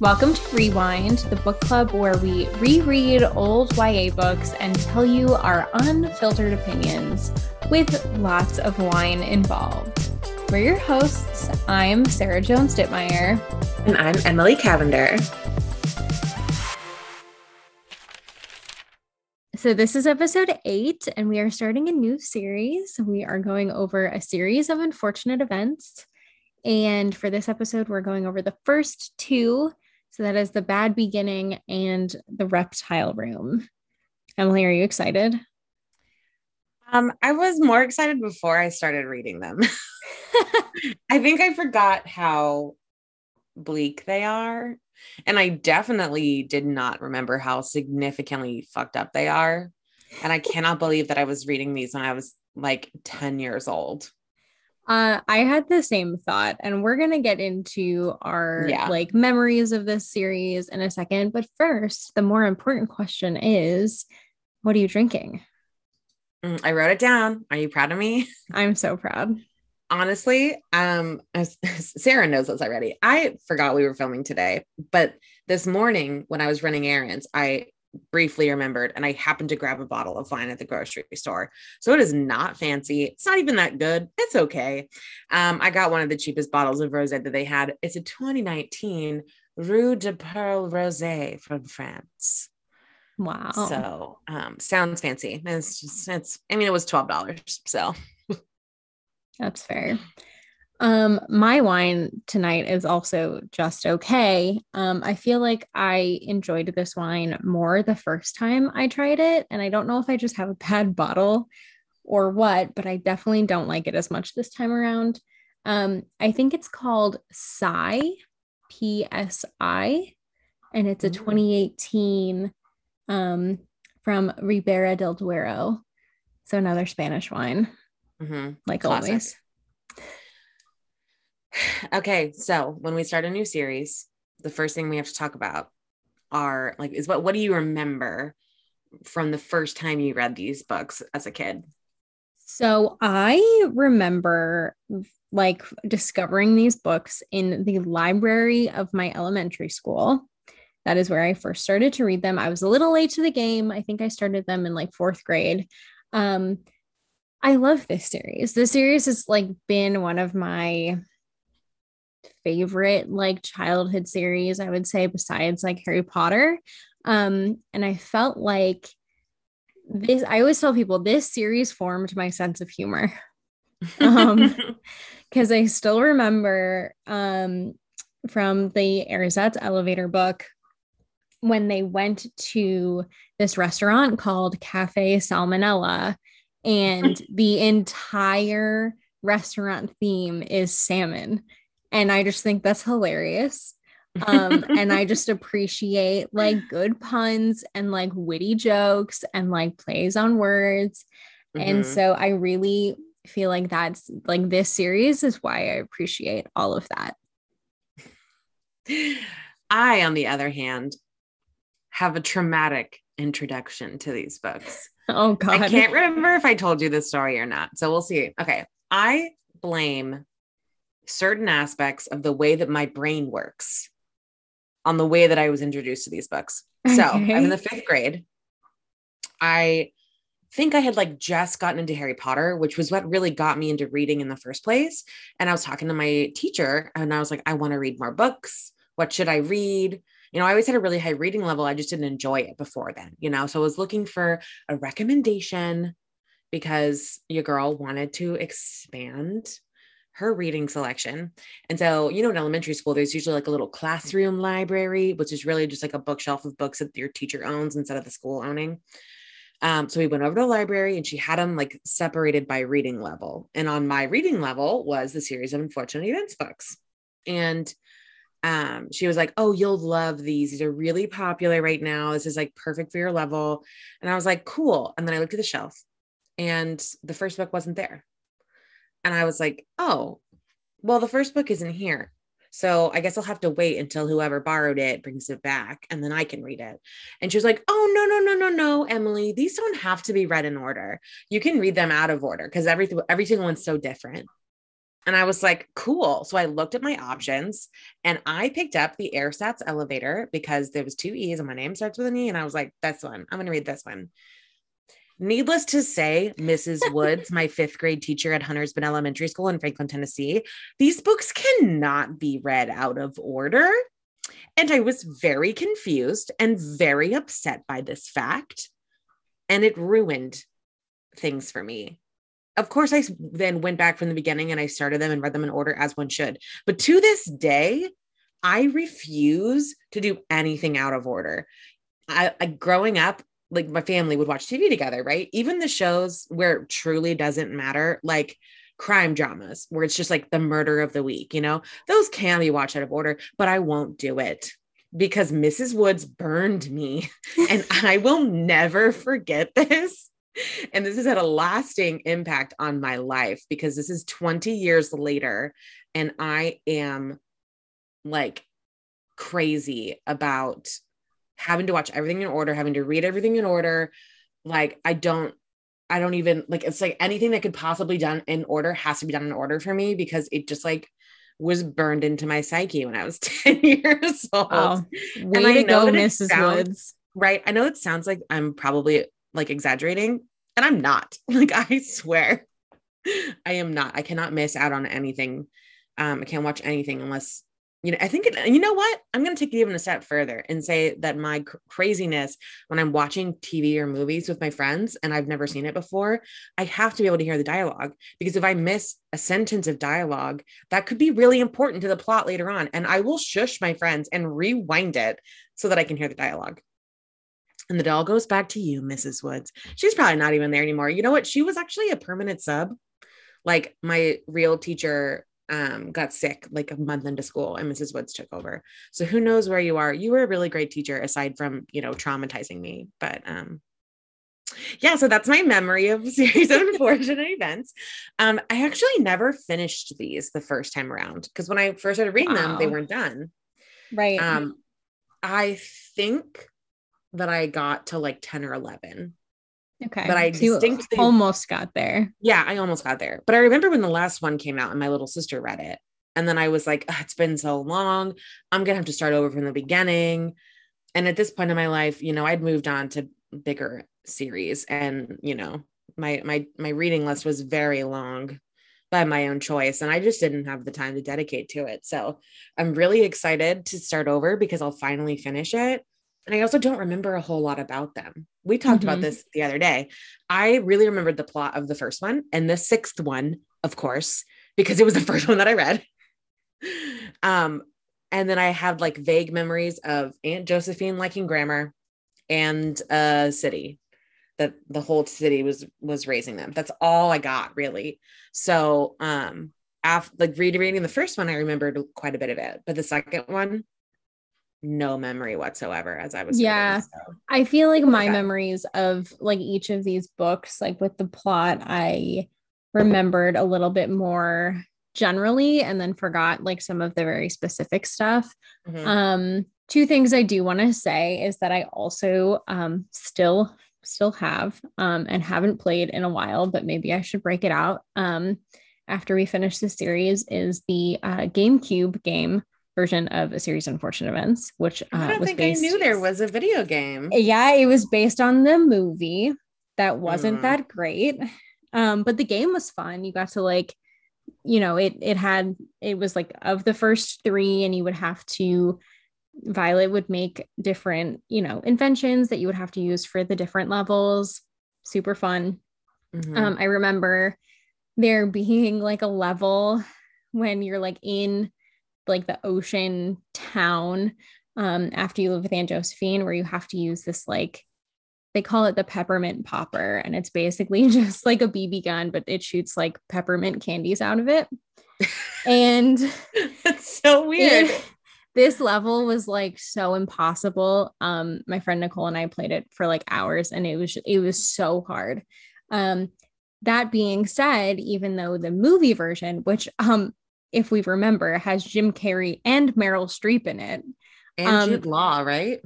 Welcome to Rewind, the book club where we reread old YA books and tell you our unfiltered opinions with lots of wine involved. We're your hosts. I'm Sarah Jones Dittmeyer. And I'm Emily Cavender. So, this is episode eight, and we are starting a new series. We are going over a series of unfortunate events. And for this episode, we're going over the first two so that is the bad beginning and the reptile room. Emily, are you excited? Um, I was more excited before I started reading them. I think I forgot how bleak they are. And I definitely did not remember how significantly fucked up they are. And I cannot believe that I was reading these when I was like 10 years old. Uh, I had the same thought, and we're gonna get into our yeah. like memories of this series in a second. But first, the more important question is, what are you drinking? Mm, I wrote it down. Are you proud of me? I'm so proud. Honestly, um, Sarah knows this already. I forgot we were filming today, but this morning when I was running errands, I briefly remembered and I happened to grab a bottle of wine at the grocery store. So it is not fancy. It's not even that good. It's okay. Um, I got one of the cheapest bottles of rosé that they had. It's a 2019 Rue de Perle Rosé from France. Wow. So um, sounds fancy. It's just it's I mean it was $12. So that's fair. Um, my wine tonight is also just okay. Um, I feel like I enjoyed this wine more the first time I tried it, and I don't know if I just have a bad bottle or what, but I definitely don't like it as much this time around. Um, I think it's called Psi, P S I, and it's a mm. 2018 um, from Ribera del Duero. So another Spanish wine, mm-hmm. like Classic. always. Okay, so when we start a new series, the first thing we have to talk about are like is what what do you remember from the first time you read these books as a kid? So I remember like discovering these books in the library of my elementary school. That is where I first started to read them. I was a little late to the game. I think I started them in like fourth grade. Um, I love this series. This series has like been one of my favorite like childhood series, I would say, besides like Harry Potter. Um, and I felt like this, I always tell people this series formed my sense of humor. um, because I still remember um from the Ersatz elevator book when they went to this restaurant called Cafe Salmonella, and the entire restaurant theme is salmon. And I just think that's hilarious. um and i just appreciate like good puns and like witty jokes and like plays on words. Mm-hmm. and so i really feel like that's like this series is why i appreciate all of that. I on the other hand have a traumatic introduction to these books. Oh god. i can't remember if i told you this story or not so we'll see. Okay i blame certain aspects of the way that my brain works on the way that I was introduced to these books. Okay. So I'm in the fifth grade. I think I had like just gotten into Harry Potter, which was what really got me into reading in the first place. And I was talking to my teacher and I was like, I want to read more books. What should I read? You know, I always had a really high reading level. I just didn't enjoy it before then, you know? So I was looking for a recommendation because your girl wanted to expand her reading selection. And so, you know, in elementary school, there's usually like a little classroom library, which is really just like a bookshelf of books that your teacher owns instead of the school owning. Um, so we went over to the library and she had them like separated by reading level. And on my reading level was the series of unfortunate events books. And um, she was like, Oh, you'll love these. These are really popular right now. This is like perfect for your level. And I was like, Cool. And then I looked at the shelf and the first book wasn't there. And I was like, oh, well, the first book isn't here. So I guess I'll have to wait until whoever borrowed it brings it back and then I can read it. And she was like, Oh, no, no, no, no, no, Emily, these don't have to be read in order. You can read them out of order because everything, every single one's so different. And I was like, cool. So I looked at my options and I picked up the Ersatz elevator because there was two E's and my name starts with an E. And I was like, this one, I'm going to read this one. Needless to say, Mrs. Woods, my fifth grade teacher at Huntersville Elementary School in Franklin, Tennessee, these books cannot be read out of order. And I was very confused and very upset by this fact. And it ruined things for me of course, I then went back from the beginning and I started them and read them in order as one should. But to this day, I refuse to do anything out of order. I, I growing up, like my family would watch TV together, right? Even the shows where it truly doesn't matter, like crime dramas, where it's just like the murder of the week, you know, those can be watched out of order, but I won't do it because Mrs. Woods burned me. and I will never forget this and this has had a lasting impact on my life because this is 20 years later and I am like crazy about having to watch everything in order, having to read everything in order. Like I don't I don't even like it's like anything that could possibly done in order has to be done in order for me because it just like was burned into my psyche when I was 10 years old. Wow. Way and I know go, Mrs. Sounds, Woods. Right. I know it sounds like I'm probably like exaggerating, and I'm not. Like I swear, I am not. I cannot miss out on anything. Um, I can't watch anything unless you know. I think it, you know what? I'm going to take it even a step further and say that my cr- craziness when I'm watching TV or movies with my friends and I've never seen it before, I have to be able to hear the dialogue because if I miss a sentence of dialogue, that could be really important to the plot later on, and I will shush my friends and rewind it so that I can hear the dialogue. And the doll goes back to you, Mrs. Woods. She's probably not even there anymore. You know what? She was actually a permanent sub. Like my real teacher um, got sick like a month into school and Mrs. Woods took over. So who knows where you are? You were a really great teacher aside from, you know, traumatizing me. But um yeah, so that's my memory of series of unfortunate events. Um, I actually never finished these the first time around because when I first started reading wow. them, they weren't done. Right. Um, I think that I got to like 10 or 11. Okay. But I distinctly almost got there. Yeah, I almost got there. But I remember when the last one came out and my little sister read it. And then I was like, it's been so long. I'm going to have to start over from the beginning. And at this point in my life, you know, I'd moved on to bigger series and, you know, my my my reading list was very long by my own choice and I just didn't have the time to dedicate to it. So, I'm really excited to start over because I'll finally finish it and I also don't remember a whole lot about them. We talked mm-hmm. about this the other day. I really remembered the plot of the first one and the sixth one, of course, because it was the first one that I read. Um, and then I had like vague memories of Aunt Josephine liking grammar and a city that the whole city was was raising them. That's all I got really. So um after like reading the first one, I remembered quite a bit of it, but the second one, no memory whatsoever as I was. Yeah. Reading, so. I feel like my memories of like each of these books, like with the plot, I remembered a little bit more generally and then forgot like some of the very specific stuff. Mm-hmm. Um, two things I do want to say is that I also um still still have um and haven't played in a while, but maybe I should break it out. Um after we finish the series is the uh, GameCube game version of a series of unfortunate events, which uh, I don't think based, I knew there was a video game. Yeah, it was based on the movie that wasn't mm. that great. Um, but the game was fun. You got to like, you know, it it had it was like of the first three, and you would have to Violet would make different, you know, inventions that you would have to use for the different levels. Super fun. Mm-hmm. Um, I remember there being like a level when you're like in like the ocean town um, after you live with Aunt Josephine, where you have to use this like they call it the peppermint popper, and it's basically just like a BB gun, but it shoots like peppermint candies out of it. And that's so weird. It, this level was like so impossible. Um, my friend Nicole and I played it for like hours, and it was it was so hard. Um, that being said, even though the movie version, which um if we remember, has Jim Carrey and Meryl Streep in it. And um, Jude Law, right?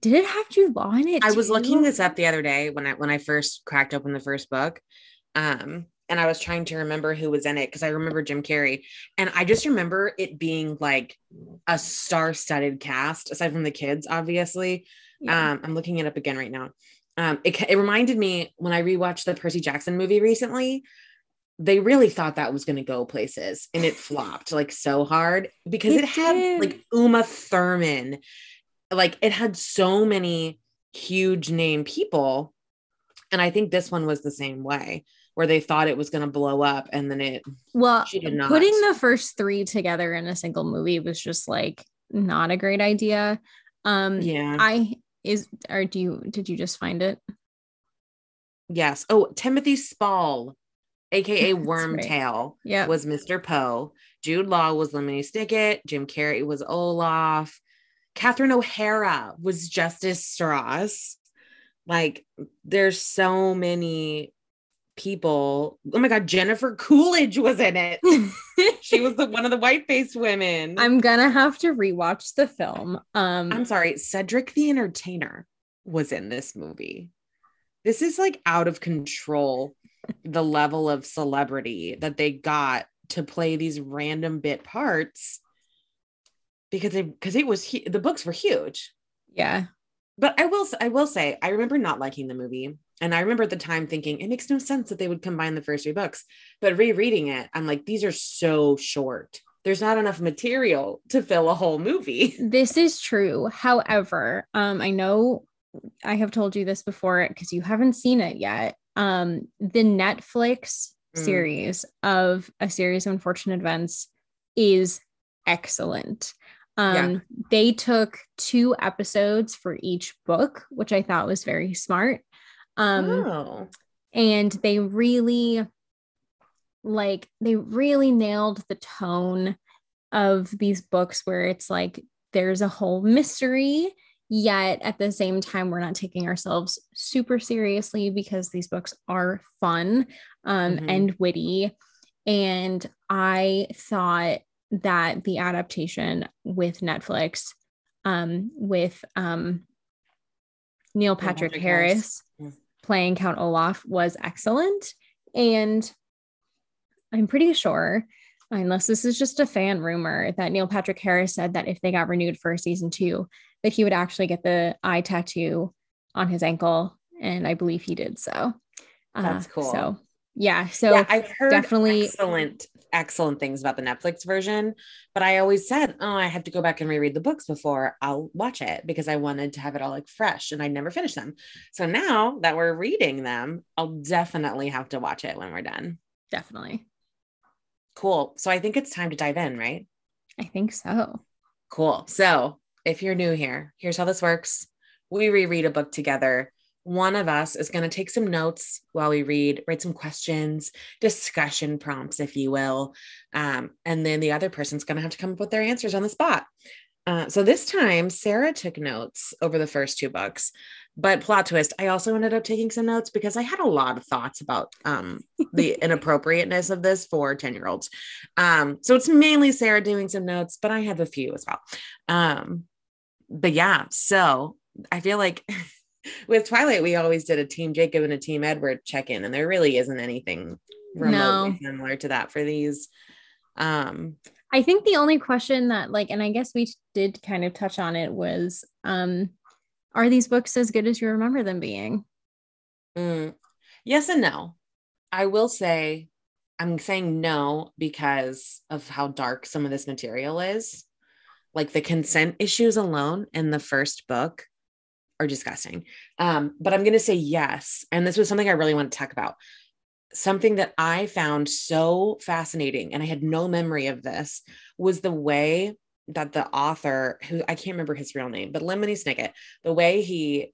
Did it have Jude Law in it? I too? was looking this up the other day when I when I first cracked open the first book. Um, and I was trying to remember who was in it because I remember Jim Carrey. And I just remember it being like a star studded cast, aside from the kids, obviously. Yeah. Um, I'm looking it up again right now. Um, it, it reminded me when I rewatched the Percy Jackson movie recently, they really thought that was going to go places and it flopped like so hard because it, it had like Uma Thurman. Like it had so many huge name people. And I think this one was the same way where they thought it was going to blow up and then it well putting the first three together in a single movie was just like not a great idea. Um yeah. I is or do you did you just find it? Yes. Oh timothy spall aka wormtail right. yeah was mr poe jude law was lemony snicket jim carrey was olaf catherine o'hara was justice strauss like there's so many people. Oh my god, Jennifer Coolidge was in it. she was the one of the white-faced women. I'm gonna have to rewatch the film. Um I'm sorry, Cedric the Entertainer was in this movie. This is like out of control the level of celebrity that they got to play these random bit parts because they because it was the books were huge. Yeah. But I will I will say I remember not liking the movie. And I remember at the time thinking it makes no sense that they would combine the first three books. But rereading it, I'm like, these are so short. There's not enough material to fill a whole movie. This is true. However, um, I know I have told you this before because you haven't seen it yet. Um, the Netflix mm. series of a series of unfortunate events is excellent. Um, yeah. they took two episodes for each book, which I thought was very smart. Um, oh. and they really like they really nailed the tone of these books where it's like there's a whole mystery yet at the same time we're not taking ourselves super seriously because these books are fun um, mm-hmm. and witty and i thought that the adaptation with netflix um, with um, neil patrick, harris, harris playing Count Olaf was excellent. And I'm pretty sure, unless this is just a fan rumor, that Neil Patrick Harris said that if they got renewed for season two, that he would actually get the eye tattoo on his ankle. And I believe he did so. Uh, That's cool. So yeah. So yeah, I've heard definitely excellent excellent things about the Netflix version, but I always said, oh, I have to go back and reread the books before I'll watch it because I wanted to have it all like fresh and I never finished them. So now that we're reading them, I'll definitely have to watch it when we're done. Definitely. Cool. So I think it's time to dive in, right? I think so. Cool. So if you're new here, here's how this works. We reread a book together one of us is going to take some notes while we read, write some questions, discussion prompts, if you will. Um, and then the other person's going to have to come up with their answers on the spot. Uh, so this time, Sarah took notes over the first two books. But plot twist, I also ended up taking some notes because I had a lot of thoughts about um, the inappropriateness of this for 10 year olds. Um, so it's mainly Sarah doing some notes, but I have a few as well. Um, but yeah, so I feel like with Twilight, we always did a team Jacob and a team Edward check in, and there really isn't anything remotely no. similar to that for these. Um, I think the only question that, like, and I guess we did kind of touch on it was, um, are these books as good as you remember them being? Mm, yes and no. I will say, I'm saying no because of how dark some of this material is. Like the consent issues alone in the first book are disgusting. Um, but I'm going to say yes. And this was something I really want to talk about. Something that I found so fascinating, and I had no memory of this, was the way that the author, who I can't remember his real name, but Lemony Snicket, the way he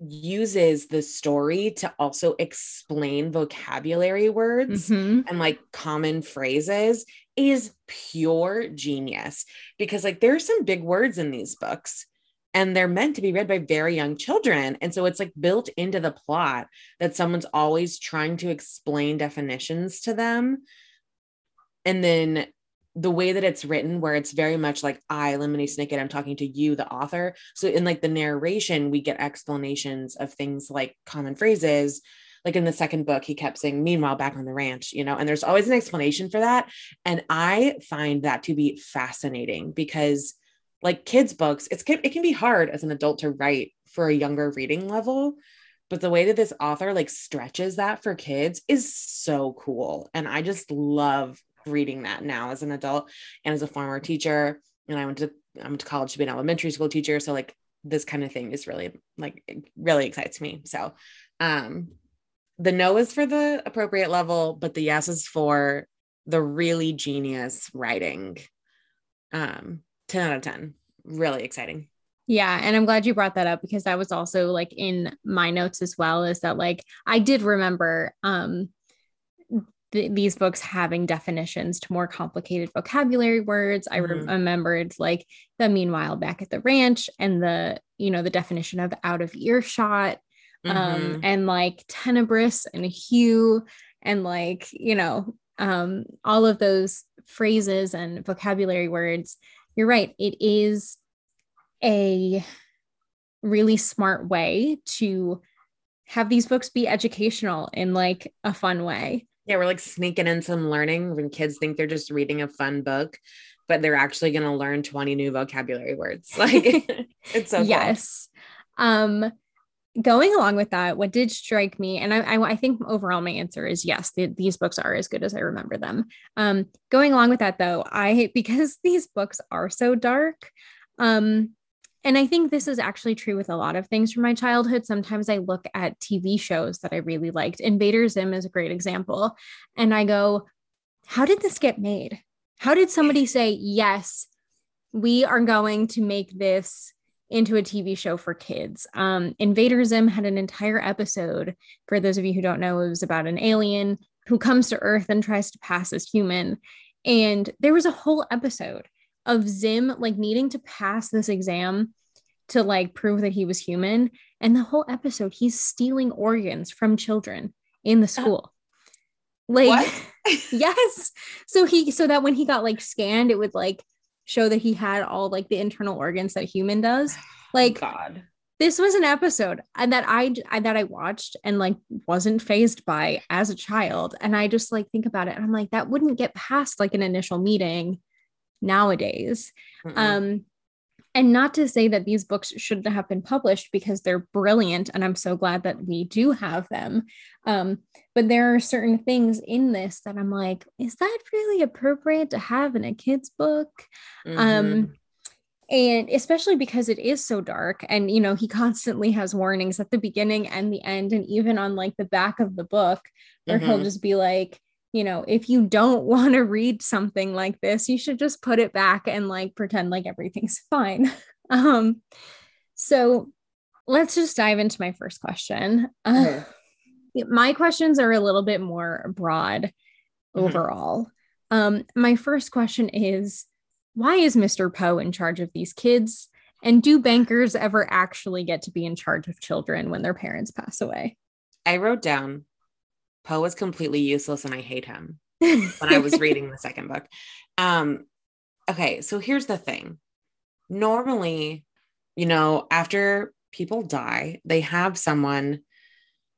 uses the story to also explain vocabulary words mm-hmm. and like common phrases is pure genius because like there are some big words in these books and they're meant to be read by very young children and so it's like built into the plot that someone's always trying to explain definitions to them and then the way that it's written where it's very much like i lemony snicket i'm talking to you the author so in like the narration we get explanations of things like common phrases like in the second book, he kept saying, meanwhile, back on the ranch, you know, and there's always an explanation for that. And I find that to be fascinating because like kids' books, it's it can be hard as an adult to write for a younger reading level. But the way that this author like stretches that for kids is so cool. And I just love reading that now as an adult and as a former teacher. And I went to I went to college to be an elementary school teacher. So like this kind of thing is really like really excites me. So um the no is for the appropriate level, but the yes is for the really genius writing. Um 10 out of 10. Really exciting. Yeah, and I'm glad you brought that up because that was also like in my notes as well is that like I did remember um th- these books having definitions to more complicated vocabulary words. I mm-hmm. remembered like the meanwhile back at the ranch and the, you know, the definition of out of earshot um, mm-hmm. um, and like tenebrous and hue and like, you know, um, all of those phrases and vocabulary words. You're right. It is a really smart way to have these books be educational in like a fun way. Yeah, we're like sneaking in some learning when kids think they're just reading a fun book, but they're actually going to learn 20 new vocabulary words. Like it's so Yes. Cool. Um going along with that, what did strike me, and I, I, I think overall my answer is yes, the, these books are as good as I remember them. Um, going along with that though, I because these books are so dark, um, and I think this is actually true with a lot of things from my childhood. Sometimes I look at TV shows that I really liked. Invader Zim is a great example. And I go, how did this get made? How did somebody say, yes, we are going to make this into a TV show for kids? Um, Invader Zim had an entire episode. For those of you who don't know, it was about an alien who comes to Earth and tries to pass as human. And there was a whole episode of Zim like needing to pass this exam to like prove that he was human. And the whole episode, he's stealing organs from children in the uh, school. Uh, like, yes. So he, so that when he got like scanned, it would like show that he had all like the internal organs that a human does. Like, God, this was an episode and that I, I that I watched and like wasn't phased by as a child. And I just like think about it and I'm like, that wouldn't get past like an initial meeting nowadays. Mm-mm. Um, and not to say that these books shouldn't have been published because they're brilliant and I'm so glad that we do have them. Um, but there are certain things in this that I'm like, is that really appropriate to have in a kid's book? Um, mm-hmm. Um, and especially because it is so dark and you know he constantly has warnings at the beginning and the end and even on like the back of the book where mm-hmm. he'll just be like you know, if you don't want to read something like this, you should just put it back and like pretend like everything's fine. um, so let's just dive into my first question. Uh, my questions are a little bit more broad mm-hmm. overall. Um, my first question is why is Mr. Poe in charge of these kids? And do bankers ever actually get to be in charge of children when their parents pass away? I wrote down Poe was completely useless and I hate him when I was reading the second book. Um, okay, so here's the thing. Normally, you know, after people die, they have someone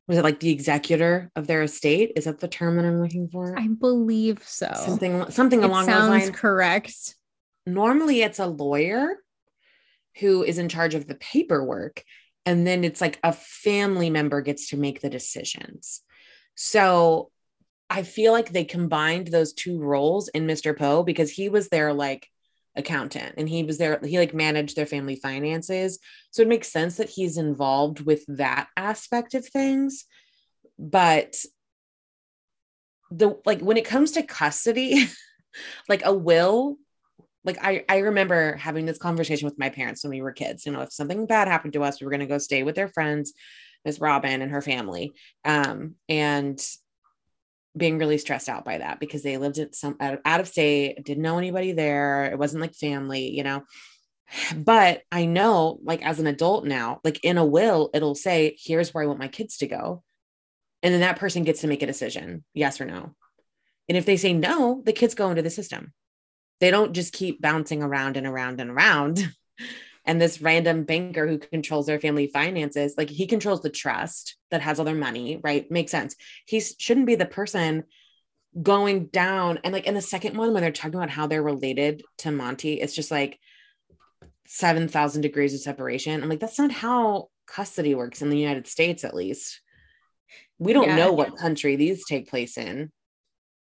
was it like the executor of their estate? Is that the term that I'm looking for? I believe so. Something something it along those lines. Correct. Normally it's a lawyer who is in charge of the paperwork and then it's like a family member gets to make the decisions. So I feel like they combined those two roles in Mr. Poe because he was their like accountant and he was there, he like managed their family finances. So it makes sense that he's involved with that aspect of things. But the like when it comes to custody, like a will, like I, I remember having this conversation with my parents when we were kids. You know, if something bad happened to us, we were going to go stay with their friends Miss Robin and her family. Um, and being really stressed out by that because they lived at some out of state, didn't know anybody there. It wasn't like family, you know. But I know, like as an adult now, like in a will, it'll say, here's where I want my kids to go. And then that person gets to make a decision, yes or no. And if they say no, the kids go into the system. They don't just keep bouncing around and around and around. and this random banker who controls their family finances like he controls the trust that has all their money right? Makes sense. He shouldn't be the person going down and like in the second one when they're talking about how they're related to monty it's just like 7000 degrees of separation. I'm like that's not how custody works in the united states at least. We don't Yeah. know what country these take place in.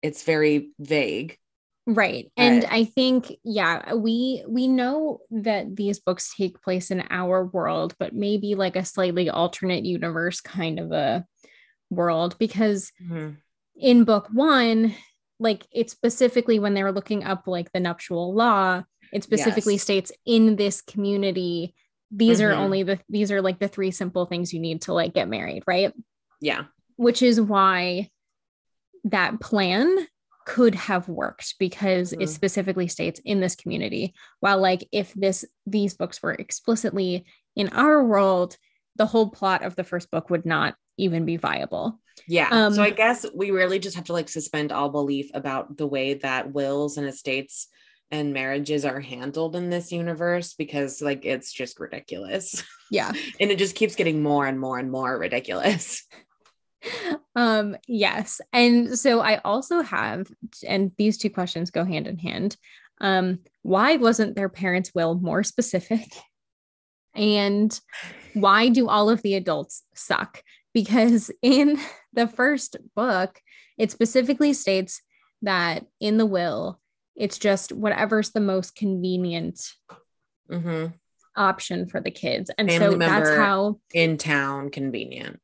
It's very vague Right. And I think yeah, we we know that these books take place in our world, but maybe like a slightly alternate universe kind of a world because in book 1, like it specifically when they were looking up like the nuptial law, it specifically Yes. states in this community these are Mhm. only the these are like the three simple things you need to like get married, right? yeah which is why that plan could have worked because Mhm. it specifically states in this community while like if this these books were explicitly in our world the whole plot of the first book would not even be viable Yeah. Um, so I guess we really just have to like suspend all belief about the way that wills and estates and marriages are handled in this universe because like it's just ridiculous. yeah and it just keeps getting more and more and more ridiculous. um yes and so i also have and these two questions go hand in hand um why wasn't their parents will more specific and why do all of the adults suck because in the first book it specifically states that in the will it's just whatever's the most convenient Mhm. option for the kids and Family so that's how In town, convenient.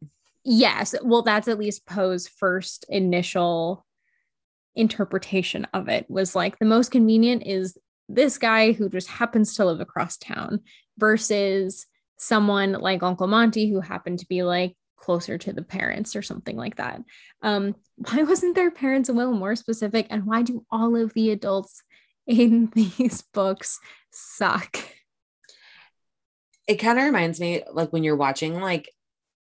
Yes. Well, that's at least Poe's first initial interpretation of it was like the most convenient is this guy who just happens to live across town versus someone like Uncle Monty who happened to be like closer to the parents or something like that. Um, why wasn't their parents' will more specific? And why do all of the adults in these books suck? It kind of reminds me like when you're watching like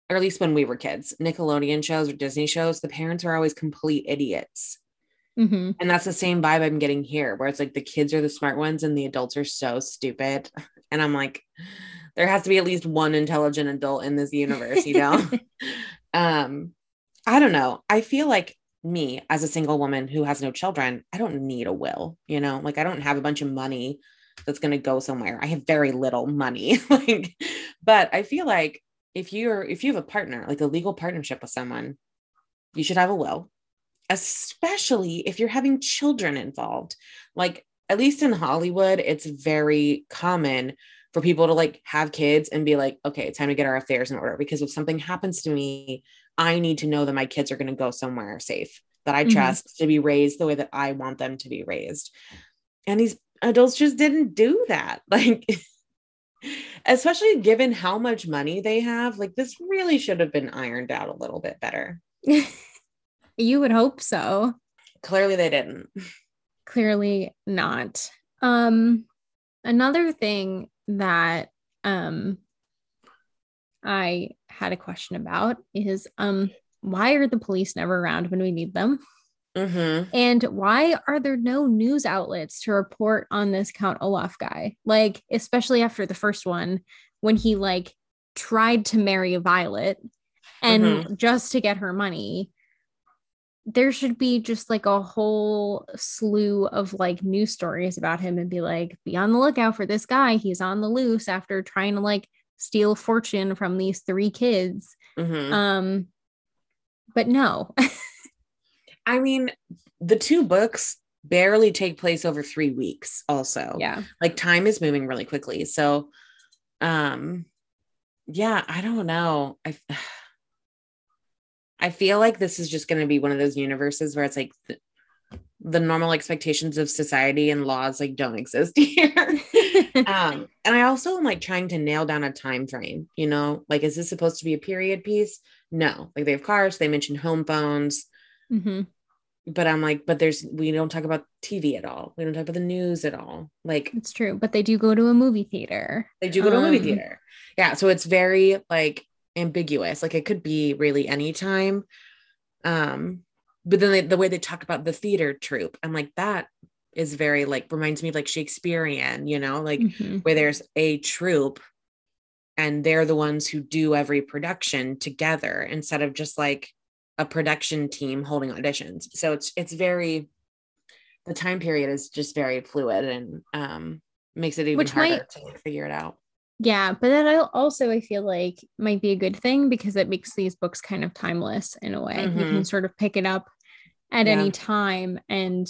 or at least when we were kids, Nickelodeon shows or Disney shows, the parents are always complete idiots. Mhm. And that's the same vibe I'm getting here, where it's like the kids are the smart ones and the adults are so stupid. And I'm like, there has to be at least one intelligent adult in this universe, you know? um, I don't know. I feel like me as a single woman who has no children, I don't need a will, you know, like I don't have a bunch of money that's going to go somewhere. I have very little money. like, but I feel like if you're if you have a partner, like a legal partnership with someone, you should have a will especially if you're having children involved. Like, at least in Hollywood, it's very common for people to like have kids and be like, okay, it's time to get our affairs in order. Because if something happens to me, I need to know that my kids are going to go somewhere safe, that I Mhm. trust to be raised the way that I want them to be raised. And these adults just didn't do that. Like, especially given how much money they have, like, this really should have been ironed out a little bit better. you would hope so. Clearly, they didn't. clearly not um another thing that um i had a question about is um why are the police never around when we need them Mm-hmm. and why are there no news outlets to report on this count olaf guy? Like especially after the first one when he like tried to marry violet and just to get her money there should be just like a whole slew of like news stories about him and be like be on the lookout for this guy. He's on the loose after trying to like steal fortune from these three kids. Mm-hmm. um but no I mean, the two books barely take place over three weeks, also. yeah Like time is moving really quickly. So, um, yeah, I don't know. I, I feel like this is just going to be one of those universes where it's like the, the normal expectations of society and laws like don't exist here. um and i also am like trying to nail down a time frame you know like is this supposed to be a period piece no like they have cars they mention home phones Mhm. But i'm like but there's we don't talk about tv at all. We don't talk about the news at all. Like it's true but they do go to a movie theater. They do go to a movie Um, theater. Yeah so it's very like ambiguous. Like it could be really any time um but then they, the way they talk about the theater troupe i'm like that is very like reminds me of like Shakespearean, you know, like Mhm. where there's a troupe and they're the ones who do every production together instead of just like a production team holding auditions. So it's it's very the time period is just very fluid and um makes it even Which harder might- to figure it out. Yeah, but then I also I feel like might be a good thing because it makes these books kind of timeless in a way. You can sort of pick it up at Yeah. any time and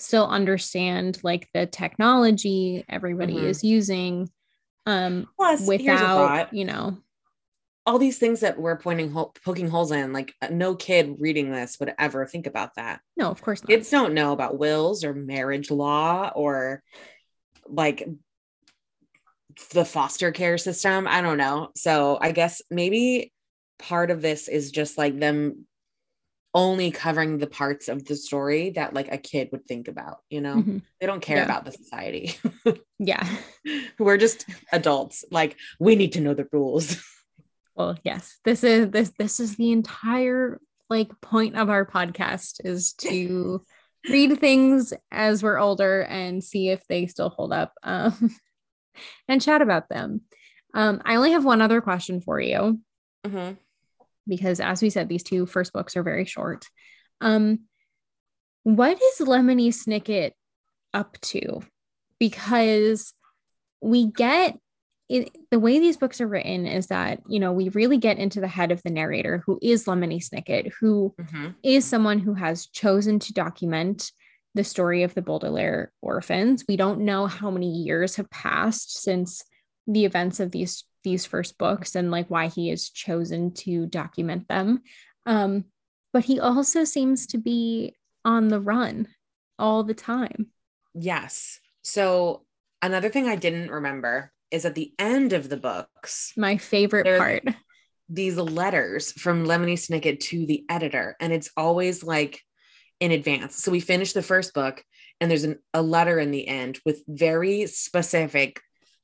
still understand like the technology everybody Mhm. is using um Plus, without, you know. All these things that we're pointing hole poking holes in, like uh, no kid reading this would ever think about that. No, of course not. Kids don't know about wills or marriage law or like the foster care system. I don't know. So I guess maybe part of this is just like them only covering the parts of the story that like a kid would think about, you know? Mhm. They don't care Yeah. about the society. Yeah. We're just adults. Like we need to know the rules. Well, yes. This is this this is the entire like point of our podcast is to read things as we're older and see if they still hold up um and chat about them. Um I only have one other question for you Mhm. because as we said these two first books are very short. Um what is Lemony Snicket up to? Because we get it, the way these books are written is that you know we really get into the head of the narrator who is lemony snicket who Mhm. is someone who has chosen to document the story of the baudelaire orphans we don't know how many years have passed since the events of these these first books and like why he has chosen to document them um but he also seems to be on the run all the time Yes. So another thing I didn't remember is at the end of the books, my favorite part these letters from Lemony Snicket to the editor, and it's always like in advance. So we finish the first book, and there's an, a letter in the end with very specific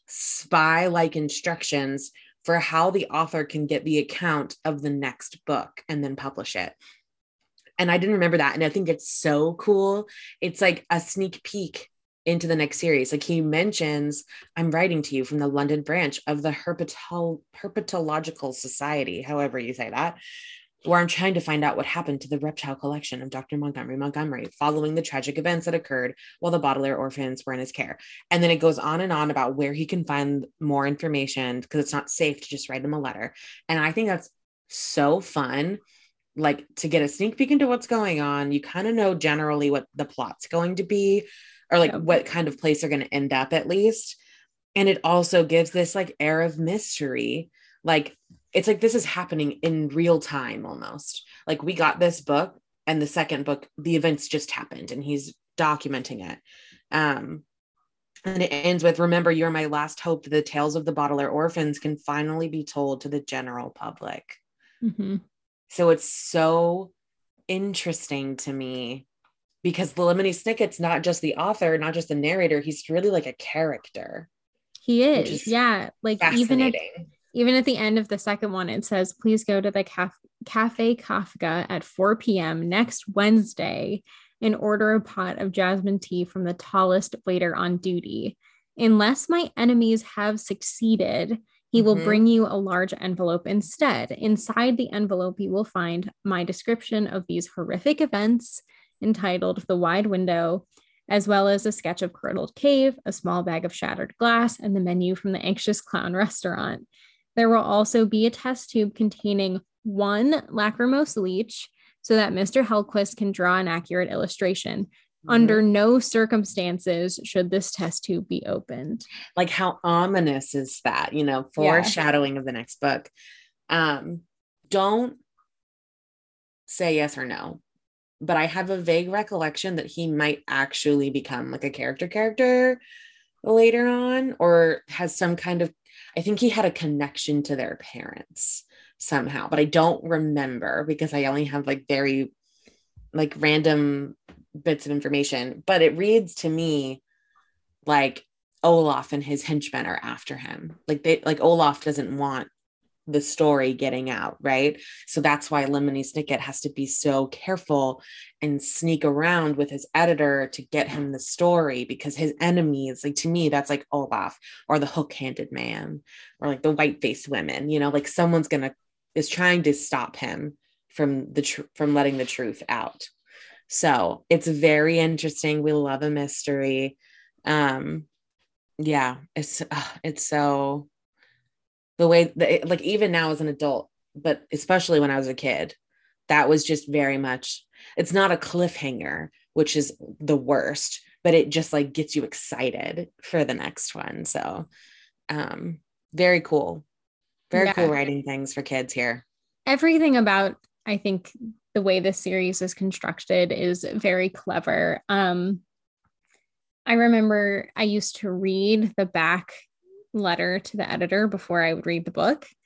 spy like instructions for how the author can get the account of the next book and then publish it. And I didn't remember that. And I think it's so cool. It's like a sneak peek into the next series. Like he mentions, I'm writing to you from the London branch of the Herpetol- Herpetological Society, however you say that, where I'm trying to find out what happened to the reptile collection of Dr. Montgomery Montgomery following the tragic events that occurred while the Baudelaire orphans were in his care. And then it goes on and on about where he can find more information because it's not safe to just write him a letter. And I think that's so fun. Like to get a sneak peek into what's going on, you kind of know generally what the plot's going to be, or like what kind of place they're going to end up at least. And it also gives this like air of mystery. Like it's like this is happening in real time almost. Like we got this book and the second book, the events just happened and he's documenting it. Um, and it ends with remember you're my last hope that the tales of the Baudelaire orphans can finally be told to the general public. Mhm. So it's so interesting to me because the Lemony Snicket's not just the author, not just the narrator, he's really like a character. He is, is yeah. Like even at even at the end of the second one, it says, "Please go to the caf- Cafe Kafka at 4 p.m. next Wednesday and order a pot of jasmine tea from the tallest waiter on duty. Unless my enemies have succeeded." He will Mhm. bring you a large envelope instead. Inside the envelope, you will find my description of these horrific events entitled The Wide Window, as well as a sketch of Curdled Cave, a small bag of shattered glass, and the menu from the Anxious Clown restaurant. There will also be a test tube containing one lachrymose leech so that Mr. Helquist can draw an accurate illustration. Mm-hmm. Under no circumstances should this test tube be opened. like how ominous is that you know foreshadowing of the next book um don't say yes or no but i have a vague recollection that he might actually become like a character character later on or has some kind of i think he had a connection to their parents somehow but i don't remember because i only have like very like random bits of information but it reads to me like Olaf and his henchmen are after him. Like they like Olaf doesn't want the story getting out, right? So that's why Lemony Snicket has to be so careful and sneak around with his editor to get him the story because his enemies, like to me, that's like Olaf or the hook handed man or like the white faced women, you know, like someone's gonna is trying to stop him from the tr- from letting the truth out. So it's very interesting. We love a mystery. Um, yeah, it's uh, it's so the way that like even now as an adult, but especially when I was a kid, that was just very much it's not a cliffhanger, which is the worst, but it just like gets you excited for the next one. So um very cool. Very yeah. cool writing things for kids here. Everything about I think the way this series is constructed is very clever. Um I remember I used to read the back letter to the editor before I would read the book.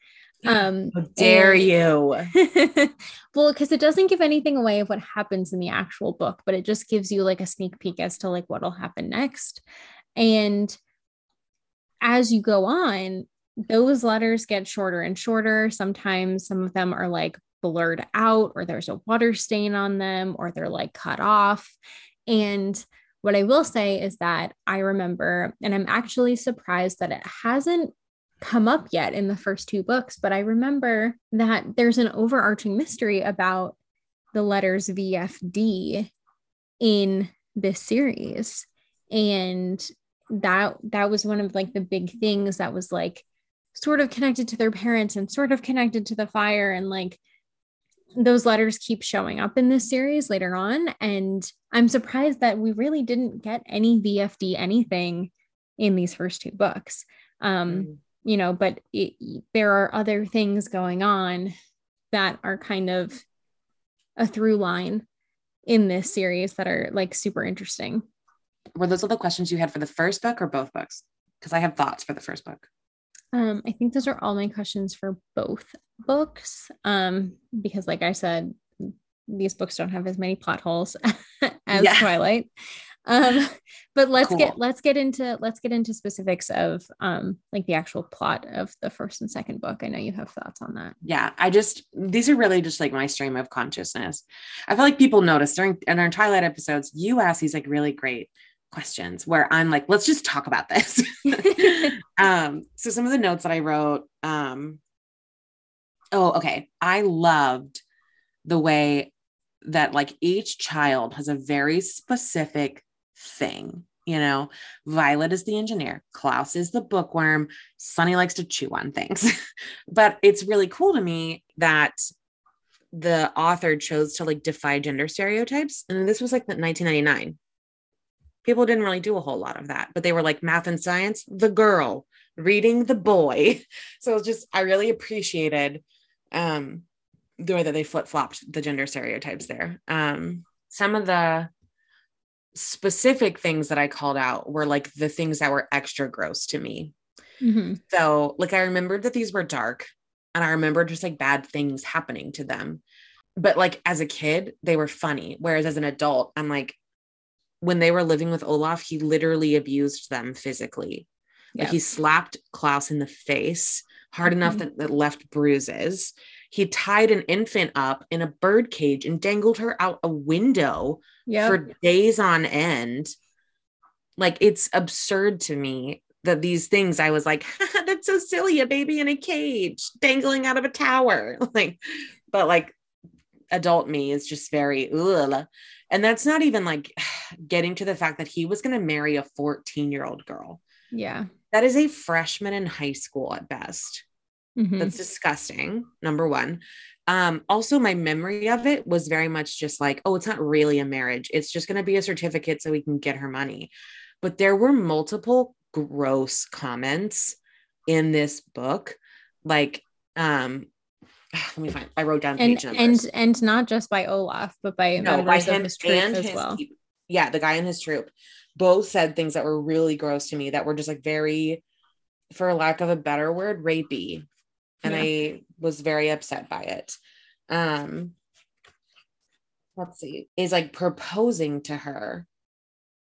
Um, How dare and, you? well, because it doesn't give anything away of what happens in the actual book, but it just gives you like a sneak peek as to like what'll happen next. And as you go on, those letters get shorter and shorter. Sometimes some of them are like blurred out, or there's a water stain on them, or they're like cut off. And what I will say is that I remember, and I'm actually surprised that it hasn't come up yet in the first two books, but I remember that there's an overarching mystery about the letters VFD in this series. And that that was one of like the big things that was like sort of connected to their parents and sort of connected to the fire and like those letters keep showing up in this series later on. And I'm surprised that we really didn't get any VFD anything in these first two books. Um, mm. You know, but it, there are other things going on that are kind of a through line in this series that are like super interesting. Were those all the questions you had for the first book or both books? Because I have thoughts for the first book. Um, I think those are all my questions for both books. Um, because like I said, these books don't have as many plot holes as yeah. Twilight. Um, but let's cool. get let's get into let's get into specifics of um like the actual plot of the first and second book. I know you have thoughts on that. Yeah, I just these are really just like my stream of consciousness. I feel like people notice during in our Twilight episodes, you ask these like really great questions where I'm like, let's just talk about this. um, so some of the notes that I wrote, um, oh, okay. I loved the way that like each child has a very specific thing. You know, Violet is the engineer, Klaus is the bookworm, Sunny likes to chew on things. but it's really cool to me that the author chose to like defy gender stereotypes. And this was like 1999 people didn't really do a whole lot of that, but they were like math and science, the girl reading the boy. So it's just, I really appreciated um, the way that they flip flopped the gender stereotypes there. Um, some of the specific things that I called out were like the things that were extra gross to me. Mm-hmm. So, like, I remembered that these were dark and I remember just like bad things happening to them. But like as a kid, they were funny. Whereas as an adult, I'm like, when they were living with Olaf, he literally abused them physically. Like he slapped Klaus in the face hard mm-hmm. enough that, that left bruises. He tied an infant up in a bird cage and dangled her out a window yep. for days on end. Like it's absurd to me that these things I was like, that's so silly, a baby in a cage dangling out of a tower. Like, but like adult me is just very ugh. And that's not even like getting to the fact that he was going to marry a 14 year old girl. Yeah. That is a freshman in high school at best. Mm-hmm. That's disgusting. Number one. Um, also, my memory of it was very much just like, oh, it's not really a marriage. It's just going to be a certificate so we can get her money. But there were multiple gross comments in this book. Like, um, let me find. I wrote down and and and not just by Olaf, but by no, by him, of his troop as his, well. Yeah, the guy in his troop both said things that were really gross to me that were just like very, for lack of a better word, rapey, and yeah. I was very upset by it. Um, let's see, is like proposing to her,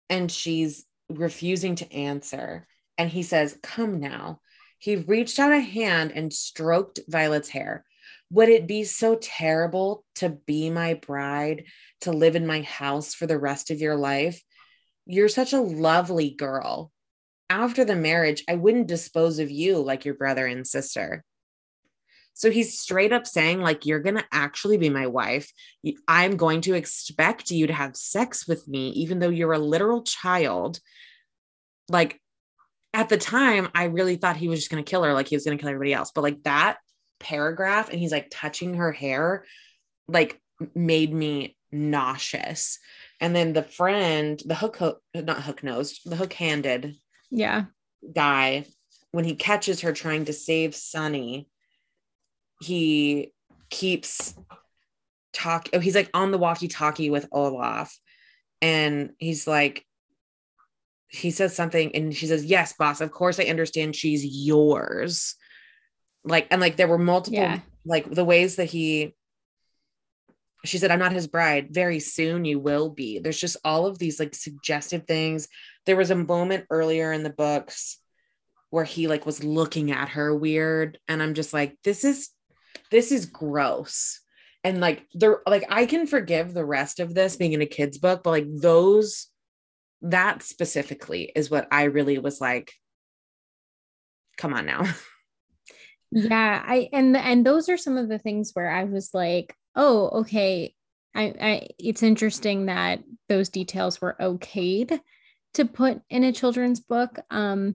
and she's refusing to answer, and he says, "Come now." He reached out a hand and stroked Violet's hair. Would it be so terrible to be my bride, to live in my house for the rest of your life? You're such a lovely girl. After the marriage, I wouldn't dispose of you like your brother and sister. So he's straight up saying, like, you're going to actually be my wife. I'm going to expect you to have sex with me, even though you're a literal child. Like, at the time, I really thought he was just going to kill her, like he was going to kill everybody else. But like that paragraph, and he's like touching her hair, like made me nauseous. And then the friend, the hook, hook not hook nosed, the hook handed, yeah, guy, when he catches her trying to save Sunny, he keeps talk. Oh, he's like on the walkie-talkie with Olaf, and he's like, he says something, and she says, "Yes, boss. Of course, I understand. She's yours." Like, and like there were multiple, yeah. like the ways that he. She said, I'm not his bride. Very soon you will be. There's just all of these like suggestive things. There was a moment earlier in the books where he like was looking at her weird. And I'm just like, this is this is gross and like there like i can forgive the rest of this being in a kid's book but like those that specifically is what i really was like come on now yeah i and and those are some of the things where i was like oh okay I, I it's interesting that those details were okayed to put in a children's book um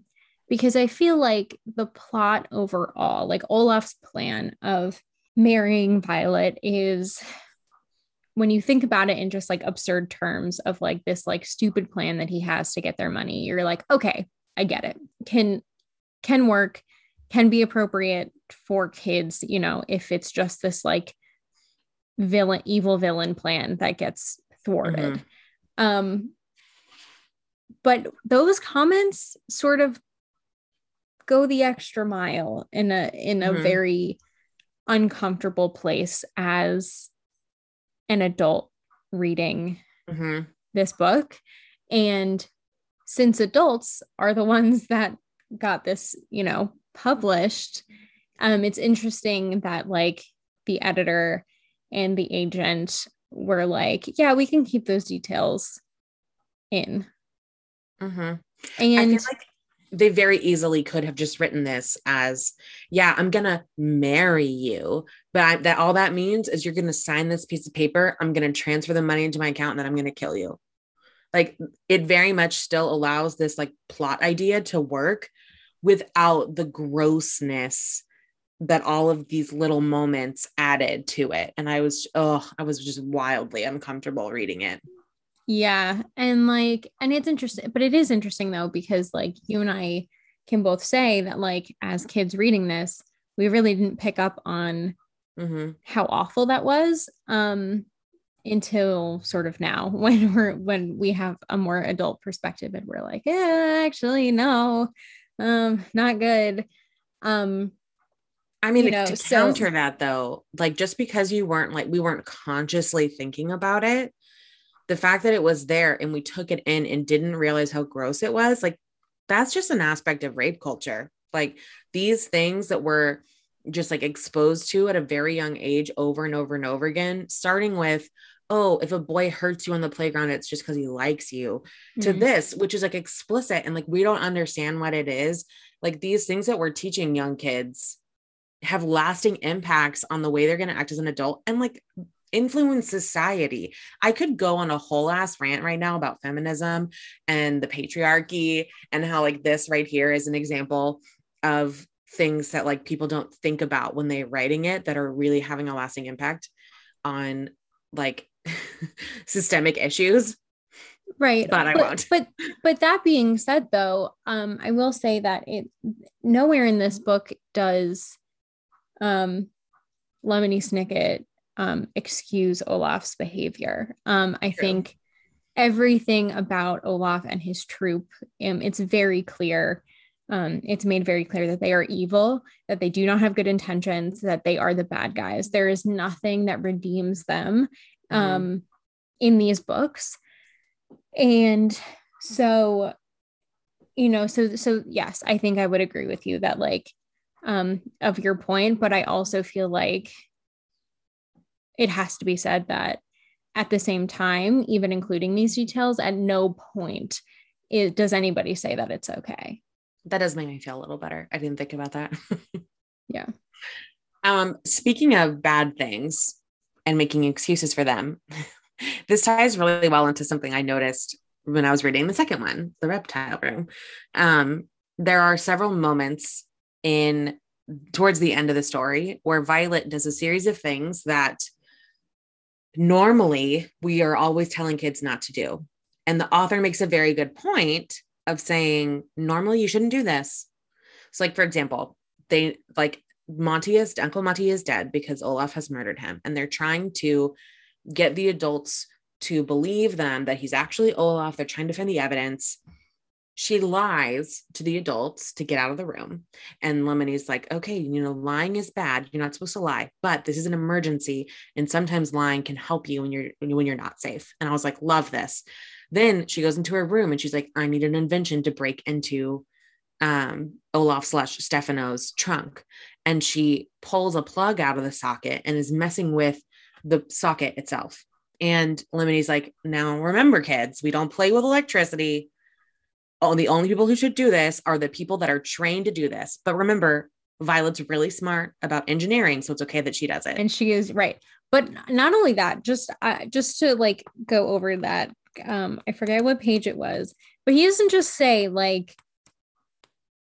because I feel like the plot overall, like Olaf's plan of marrying Violet is when you think about it in just like absurd terms of like this like stupid plan that he has to get their money, you're like, okay, I get it. Can can work, can be appropriate for kids, you know, if it's just this like villain evil villain plan that gets thwarted. Mm-hmm. Um but those comments sort of go the extra mile in a in a mm-hmm. very uncomfortable place as an adult reading mm-hmm. this book and since adults are the ones that got this you know published um it's interesting that like the editor and the agent were like yeah we can keep those details in mm-hmm. and like they very easily could have just written this as yeah i'm gonna marry you but I, that all that means is you're gonna sign this piece of paper i'm gonna transfer the money into my account and then i'm gonna kill you like it very much still allows this like plot idea to work without the grossness that all of these little moments added to it and i was oh i was just wildly uncomfortable reading it yeah. And like, and it's interesting, but it is interesting though, because like you and I can both say that, like, as kids reading this, we really didn't pick up on mm-hmm. how awful that was um, until sort of now when we're, when we have a more adult perspective and we're like, yeah, actually, no, um, not good. Um, I mean, you know, to so, counter that though, like just because you weren't like, we weren't consciously thinking about it the fact that it was there and we took it in and didn't realize how gross it was, like that's just an aspect of rape culture. Like these things that we're just like exposed to at a very young age over and over and over again, starting with, oh, if a boy hurts you on the playground, it's just because he likes you, mm-hmm. to this, which is like explicit and like we don't understand what it is. Like these things that we're teaching young kids have lasting impacts on the way they're going to act as an adult. And like influence society. I could go on a whole ass rant right now about feminism and the patriarchy and how like this right here is an example of things that like people don't think about when they're writing it that are really having a lasting impact on like systemic issues right but i but, won't but but that being said though um i will say that it nowhere in this book does um lemony snicket um, excuse Olaf's behavior. Um, I True. think everything about Olaf and his troop, um, it's very clear. Um, it's made very clear that they are evil, that they do not have good intentions, that they are the bad guys. There is nothing that redeems them mm-hmm. um, in these books. And so you know, so so yes, I think I would agree with you that like um of your point, but I also feel like it has to be said that at the same time, even including these details, at no point it, does anybody say that it's okay. That does make me feel a little better. I didn't think about that. yeah. Um, speaking of bad things and making excuses for them, this ties really well into something I noticed when I was reading the second one, The Reptile Room. Um, there are several moments in towards the end of the story where Violet does a series of things that normally we are always telling kids not to do. And the author makes a very good point of saying, normally you shouldn't do this. So, like, for example, they like Monty is Uncle Monty is dead because Olaf has murdered him, and they're trying to get the adults to believe them that he's actually Olaf. They're trying to find the evidence. She lies to the adults to get out of the room. And Lemony's like, okay, you know, lying is bad. You're not supposed to lie, but this is an emergency. And sometimes lying can help you when you're when you're not safe. And I was like, love this. Then she goes into her room and she's like, I need an invention to break into um, Olaf slash Stephano's trunk. And she pulls a plug out of the socket and is messing with the socket itself. And Lemony's like, now remember, kids, we don't play with electricity. Oh, the only people who should do this are the people that are trained to do this. But remember, Violet's really smart about engineering, so it's okay that she does it. And she is right. But not only that, just uh, just to like go over that um I forget what page it was, but he doesn't just say like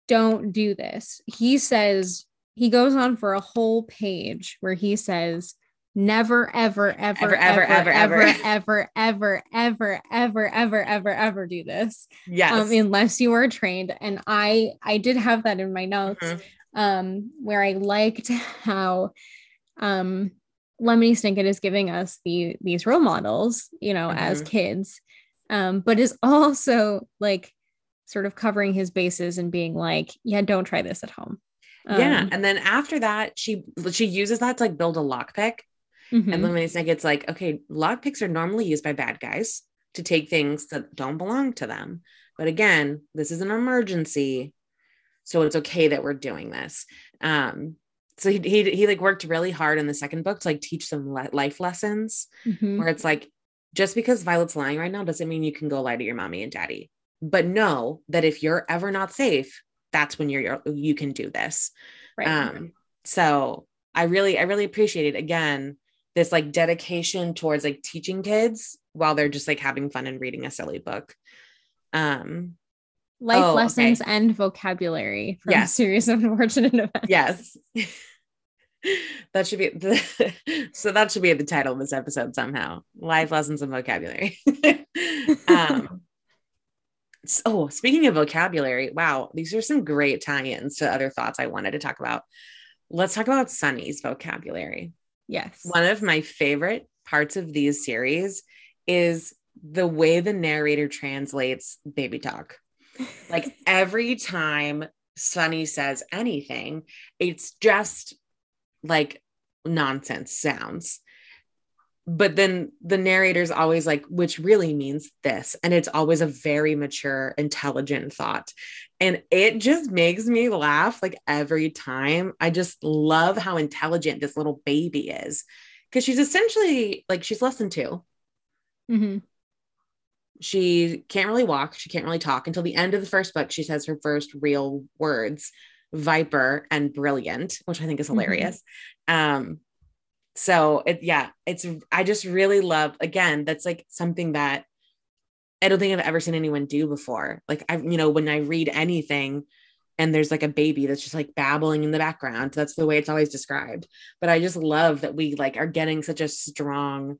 don't do this. He says he goes on for a whole page where he says never ever ever ever ever ever ever ever ever ever ever ever ever do this yes um, unless you are trained and i i did have that in my notes mm-hmm. um where i liked how um lemony snicket is giving us the these role models you know mm-hmm. as kids um, but is also like sort of covering his bases and being like, yeah, don't try this at home. Um, yeah. And then after that, she she uses that to like build a lockpick. Mm-hmm. And Lemony Snicket's like, okay, lockpicks are normally used by bad guys to take things that don't belong to them. But again, this is an emergency. So it's okay that we're doing this. Um, so he, he, he like worked really hard in the second book to like teach some le- life lessons mm-hmm. where it's like just because Violet's lying right now doesn't mean you can go lie to your mommy and daddy. But know that if you're ever not safe, that's when you're, you're you can do this. Right. Um, so I really, I really appreciate it again, this like dedication towards like teaching kids while they're just like having fun and reading a silly book. Um life oh, lessons okay. and vocabulary from yes. a series of unfortunate events. Yes. that should be the, so that should be the title of this episode somehow life lessons and vocabulary um oh speaking of vocabulary wow these are some great tie-ins to other thoughts i wanted to talk about let's talk about sunny's vocabulary yes. One of my favorite parts of these series is the way the narrator translates baby talk. Like every time sunny says anything it's just like nonsense sounds but then the narrator's always like which really means this and it's always a very mature intelligent thought and it just makes me laugh like every time i just love how intelligent this little baby is because she's essentially like she's less than 2 mm-hmm. she can't really walk she can't really talk until the end of the first book she says her first real words viper and brilliant which i think is mm-hmm. hilarious mm-hmm. um so it yeah it's i just really love again that's like something that i don't think i've ever seen anyone do before. Like i you know when i read anything and there's like a baby that's just like babbling in the background that's the way it's always described. But i just love that we like are getting such a strong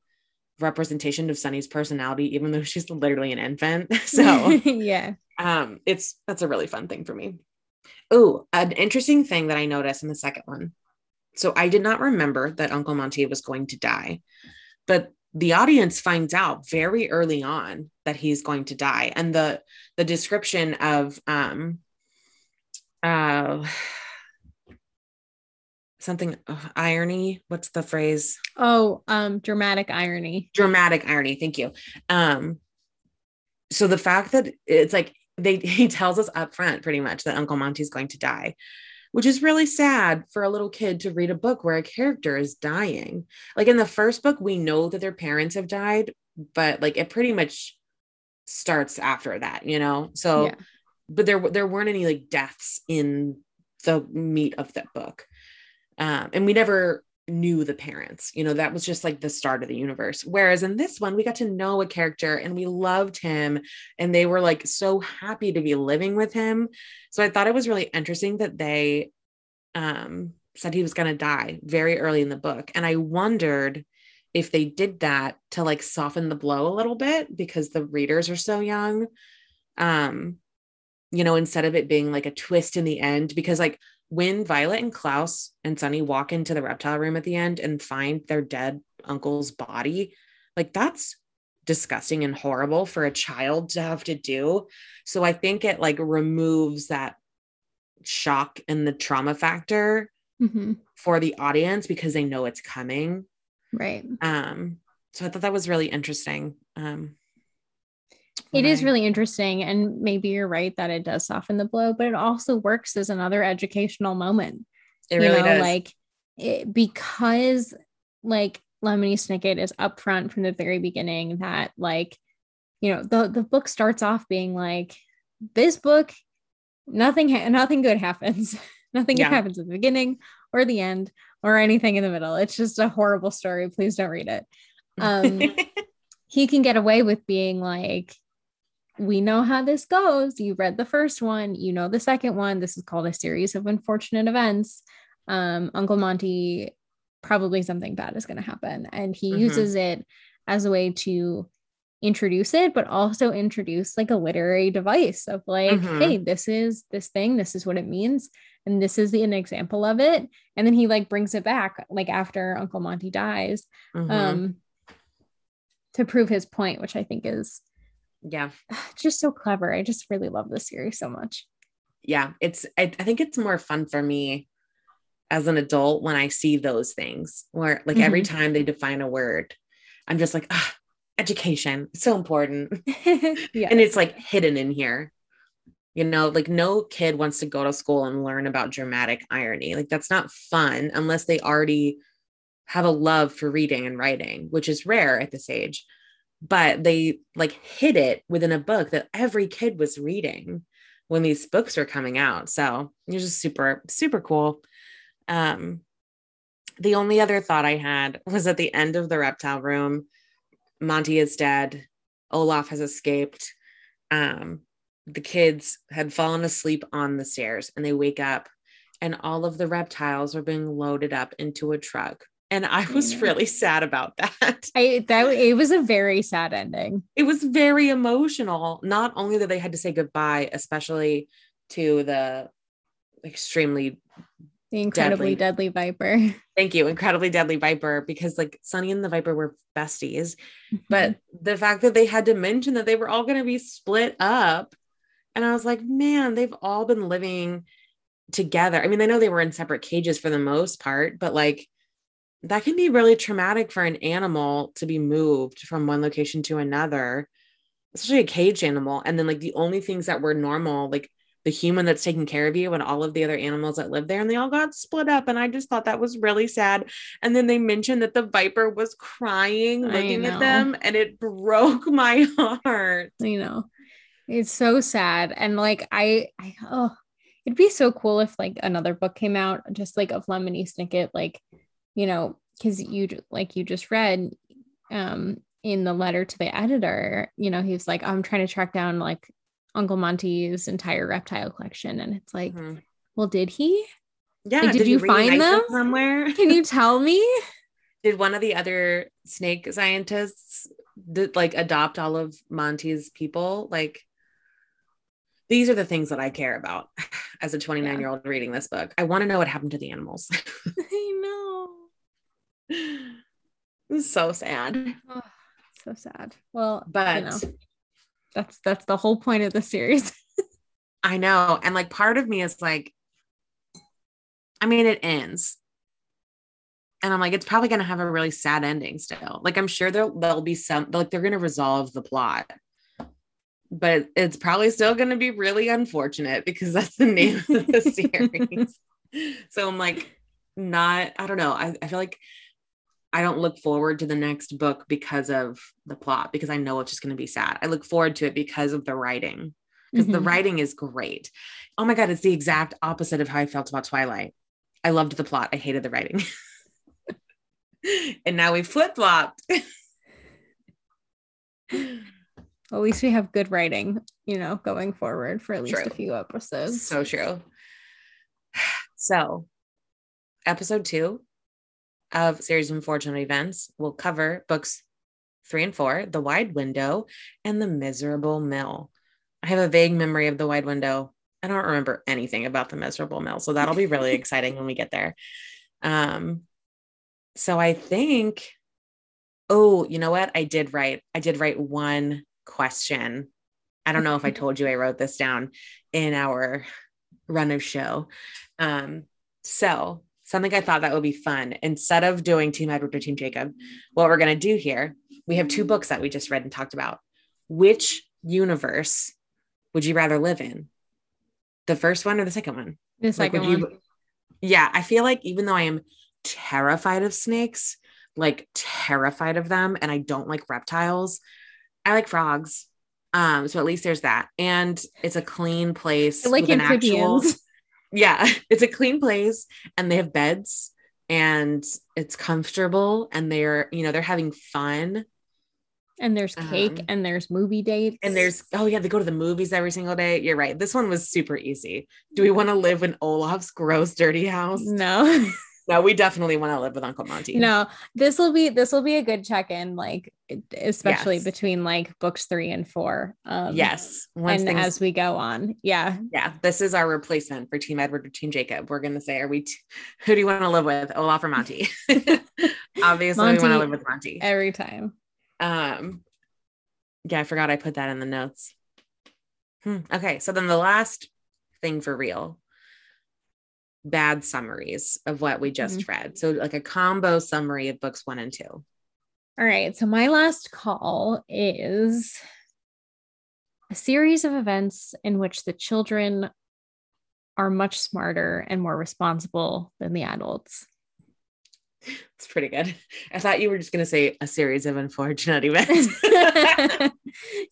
representation of sunny's personality even though she's literally an infant. So yeah. um it's that's a really fun thing for me. Oh an interesting thing that i noticed in the second one so I did not remember that Uncle Monty was going to die, but the audience finds out very early on that he's going to die, and the the description of um uh something uh, irony what's the phrase? Oh um dramatic irony. Dramatic irony thank you. Um so the fact that it's like they he tells us up front pretty much that Uncle Monty's going to die, which is really sad for a little kid to read a book where a character is dying. Like in the first book, we know that their parents have died, but like it pretty much starts after that, you know? So, yeah. but there, there weren't any like deaths in the meat of that book. Um, and we never knew the parents. You know, that was just like the start of the universe. Whereas in this one, we got to know a character and we loved him and they were like so happy to be living with him. So I thought it was really interesting that they um said he was going to die very early in the book and I wondered if they did that to like soften the blow a little bit because the readers are so young. Um you know, instead of it being like a twist in the end because like when Violet and Klaus and Sunny walk into the reptile room at the end and find their dead uncle's body, like that's disgusting and horrible for a child to have to do. So I think it like removes that shock and the trauma factor mm-hmm. for the audience because they know it's coming. Right. Um so I thought that was really interesting. Um it is really interesting. And maybe you're right that it does soften the blow, but it also works as another educational moment. It really you know, does. Like it, because like Lemony Snicket is upfront from the very beginning that like, you know, the, the book starts off being like, this book, nothing, ha- nothing good happens. nothing yeah. good happens at the beginning or the end or anything in the middle. It's just a horrible story. Please don't read it. Um, he can get away with being like, we know how this goes. You read the first one, you know the second one. This is called a series of unfortunate events. Um, Uncle Monty, probably something bad is going to happen. And he mm-hmm. uses it as a way to introduce it, but also introduce like a literary device of like, mm-hmm. hey, this is this thing, this is what it means. And this is the, an example of it. And then he like brings it back like after Uncle Monty dies mm-hmm. um, to prove his point, which I think is yeah. Just so clever. I just really love this series so much. Yeah it's I, I think it's more fun for me as an adult when i see those things where like mm-hmm. every time they define a word i'm just like ah, education so important. Yeah. And it's like hidden in here. You know like no kid wants to go to school and learn about dramatic irony. Like that's not fun unless they already have a love for reading and writing which is rare at this age but they like hid it within a book that every kid was reading when these books were coming out. So it was just super, super cool. Um, the only other thought I had was at the end of the reptile room, Monty is dead. Olaf has escaped. Um, the kids had fallen asleep on the stairs and they wake up and all of the reptiles are being loaded up into a truck and I was really sad about that. I that it was a very sad ending. It was very emotional. Not only that they had to say goodbye, especially to the extremely the incredibly deadly, deadly viper. Thank you, incredibly deadly viper, because like Sunny and the viper were besties. Mm-hmm. But the fact that they had to mention that they were all going to be split up, and I was like, man, they've all been living together. I mean, I know they were in separate cages for the most part, but like that can be really traumatic for an animal to be moved from one location to another, especially a cage animal. And then, like, the only things that were normal, like the human that's taking care of you and all of the other animals that live there, and they all got split up. And I just thought that was really sad. And then they mentioned that the viper was crying, looking at them, and it broke my heart. You know, it's so sad. And like, I, I, oh, it'd be so cool if like another book came out just like of Lemony Snicket, like you know, because you like you just read um in the letter to the editor, you know, he was like, I'm trying to track down like Uncle Monty's entire reptile collection. And it's like, mm-hmm. well, did he? Yeah. Like, did, did, you find them somewhere? Can you tell me? Did one of the other snake scientists did, like adopt all of Monty's people? Like, these are the things that I care about as a 29 year old reading this book. I want to know what happened to the animals. I know. So sad. Oh, so sad. Well, but you know, that's that's the whole point of the series. I know. And like part of me is like, I mean, it ends. And I'm like, it's probably gonna have a really sad ending still. Like, I'm sure there'll there'll be some like they're gonna resolve the plot. but it's probably still going to be really unfortunate because that's the name of the series. so I'm like, not, I don't know. I, I feel like I don't look forward to the next book because of the plot, because I know it's just going to be sad. I look forward to it because of the writing, because mm-hmm. the writing is great. Oh my God, it's the exact opposite of how I felt about Twilight. I loved the plot, I hated the writing. and now we flip flopped. at least we have good writing, you know, going forward for at least true. a few episodes. So true. So, episode two of series of unfortunate events will cover books three and four, The Wide Window and The Miserable Mill. I have a vague memory of The Wide Window. I don't remember anything about The Miserable Mill, so that'll be really exciting when we get there. Um, so I think, oh, you know what? I did write. I did write one question. I don't know if I told you I wrote this down in our run of show. Um, so something I thought that would be fun. Instead of doing Team Edward or Team Jacob, what we're going to do here, we have two books that we just read and talked about. Which universe would you rather live in? The first one or the second one? The second like, one. yeah, I feel like even though I am terrified of snakes, like terrified of them, and I don't like reptiles, I like frogs. Um, so at least there's that. And it's a clean place. I like amphibians. Actual, yeah, it's a clean place and they have beds and it's comfortable and they're, you know, they're having fun. And there's cake um, and there's movie dates. And there's, oh yeah, they go to the movies every single day. You're right. This one was super easy. Do we want to live in Olaf's gross, dirty house? No. no, we definitely want to live with Uncle Monty. No, this will be this will be a good check-in, like especially yes. between like books three and four. Um, yes, Once and things... as we go on, yeah, yeah. This is our replacement for Team Edward or Team Jacob. We're gonna say, are we? T- who do you want to live with, Olaf or Monty? Obviously, Monty, we want to live with Monty every time. Um, yeah, I forgot I put that in the notes. Hmm. Okay, so then the last thing for real bad summaries of what we just mm-hmm. read. So, like a combo summary of books one and two. All right. So, my last call is a series of events in which the children are much smarter and more responsible than the adults. It's pretty good. I thought you were just going to say a series of unfortunate events.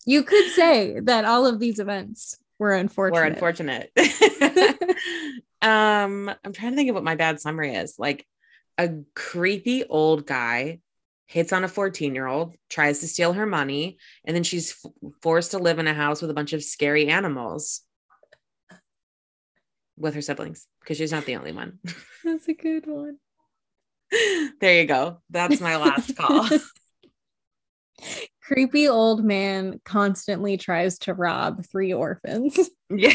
you could say that all of these events were unfortunate. Were unfortunate. Um, I'm trying to think of what my bad summary is. Like a creepy old guy hits on a 14 year old, tries to steal her money, and then she's f- forced to live in a house with a bunch of scary animals with her siblings because she's not the only one. That's a good one. there you go. That's my last call. creepy old man constantly tries to rob three orphans. Yeah,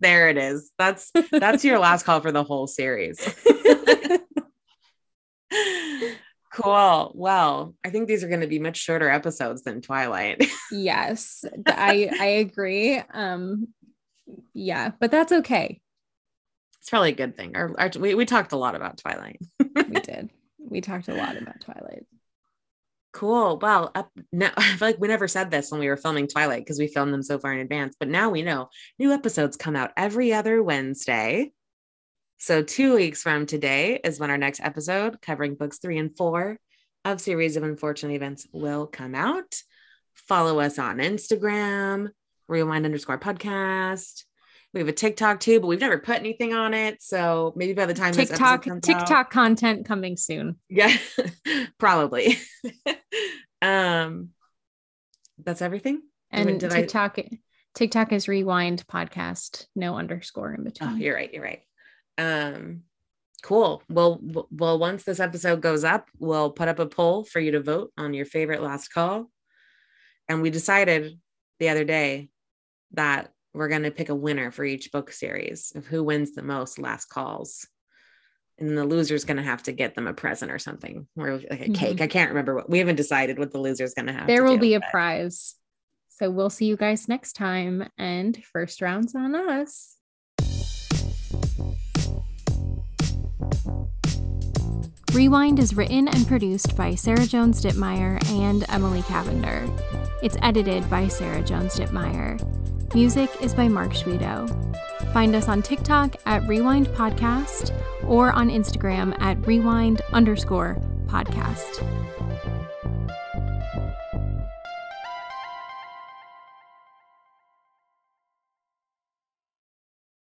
there it is. That's that's your last call for the whole series. cool. Well, I think these are going to be much shorter episodes than Twilight. yes, I I agree. Um yeah, but that's okay. It's probably a good thing. Our, our, we, we talked a lot about Twilight. we did. We talked a lot about Twilight. Cool. Well, up now I feel like we never said this when we were filming Twilight because we filmed them so far in advance, but now we know new episodes come out every other Wednesday. So, two weeks from today is when our next episode covering books three and four of Series of Unfortunate Events will come out. Follow us on Instagram, rewind underscore podcast. We have a TikTok too, but we've never put anything on it. So maybe by the time TikTok TikTok out, content coming soon. Yeah, probably. um, that's everything. And TikTok I... TikTok is rewind podcast, no underscore in between. Oh, you're right. You're right. Um, cool. Well, well, once this episode goes up, we'll put up a poll for you to vote on your favorite last call. And we decided the other day that we're going to pick a winner for each book series of who wins the most last calls and the loser's going to have to get them a present or something or like a mm-hmm. cake i can't remember what we haven't decided what the loser's going to have there will do, be a but. prize so we'll see you guys next time and first rounds on us Rewind is written and produced by Sarah Jones Dittmeyer and Emily Cavender. It's edited by Sarah Jones Dittmeyer. Music is by Mark Schwedo. Find us on TikTok at Rewind Podcast or on Instagram at Rewind underscore podcast.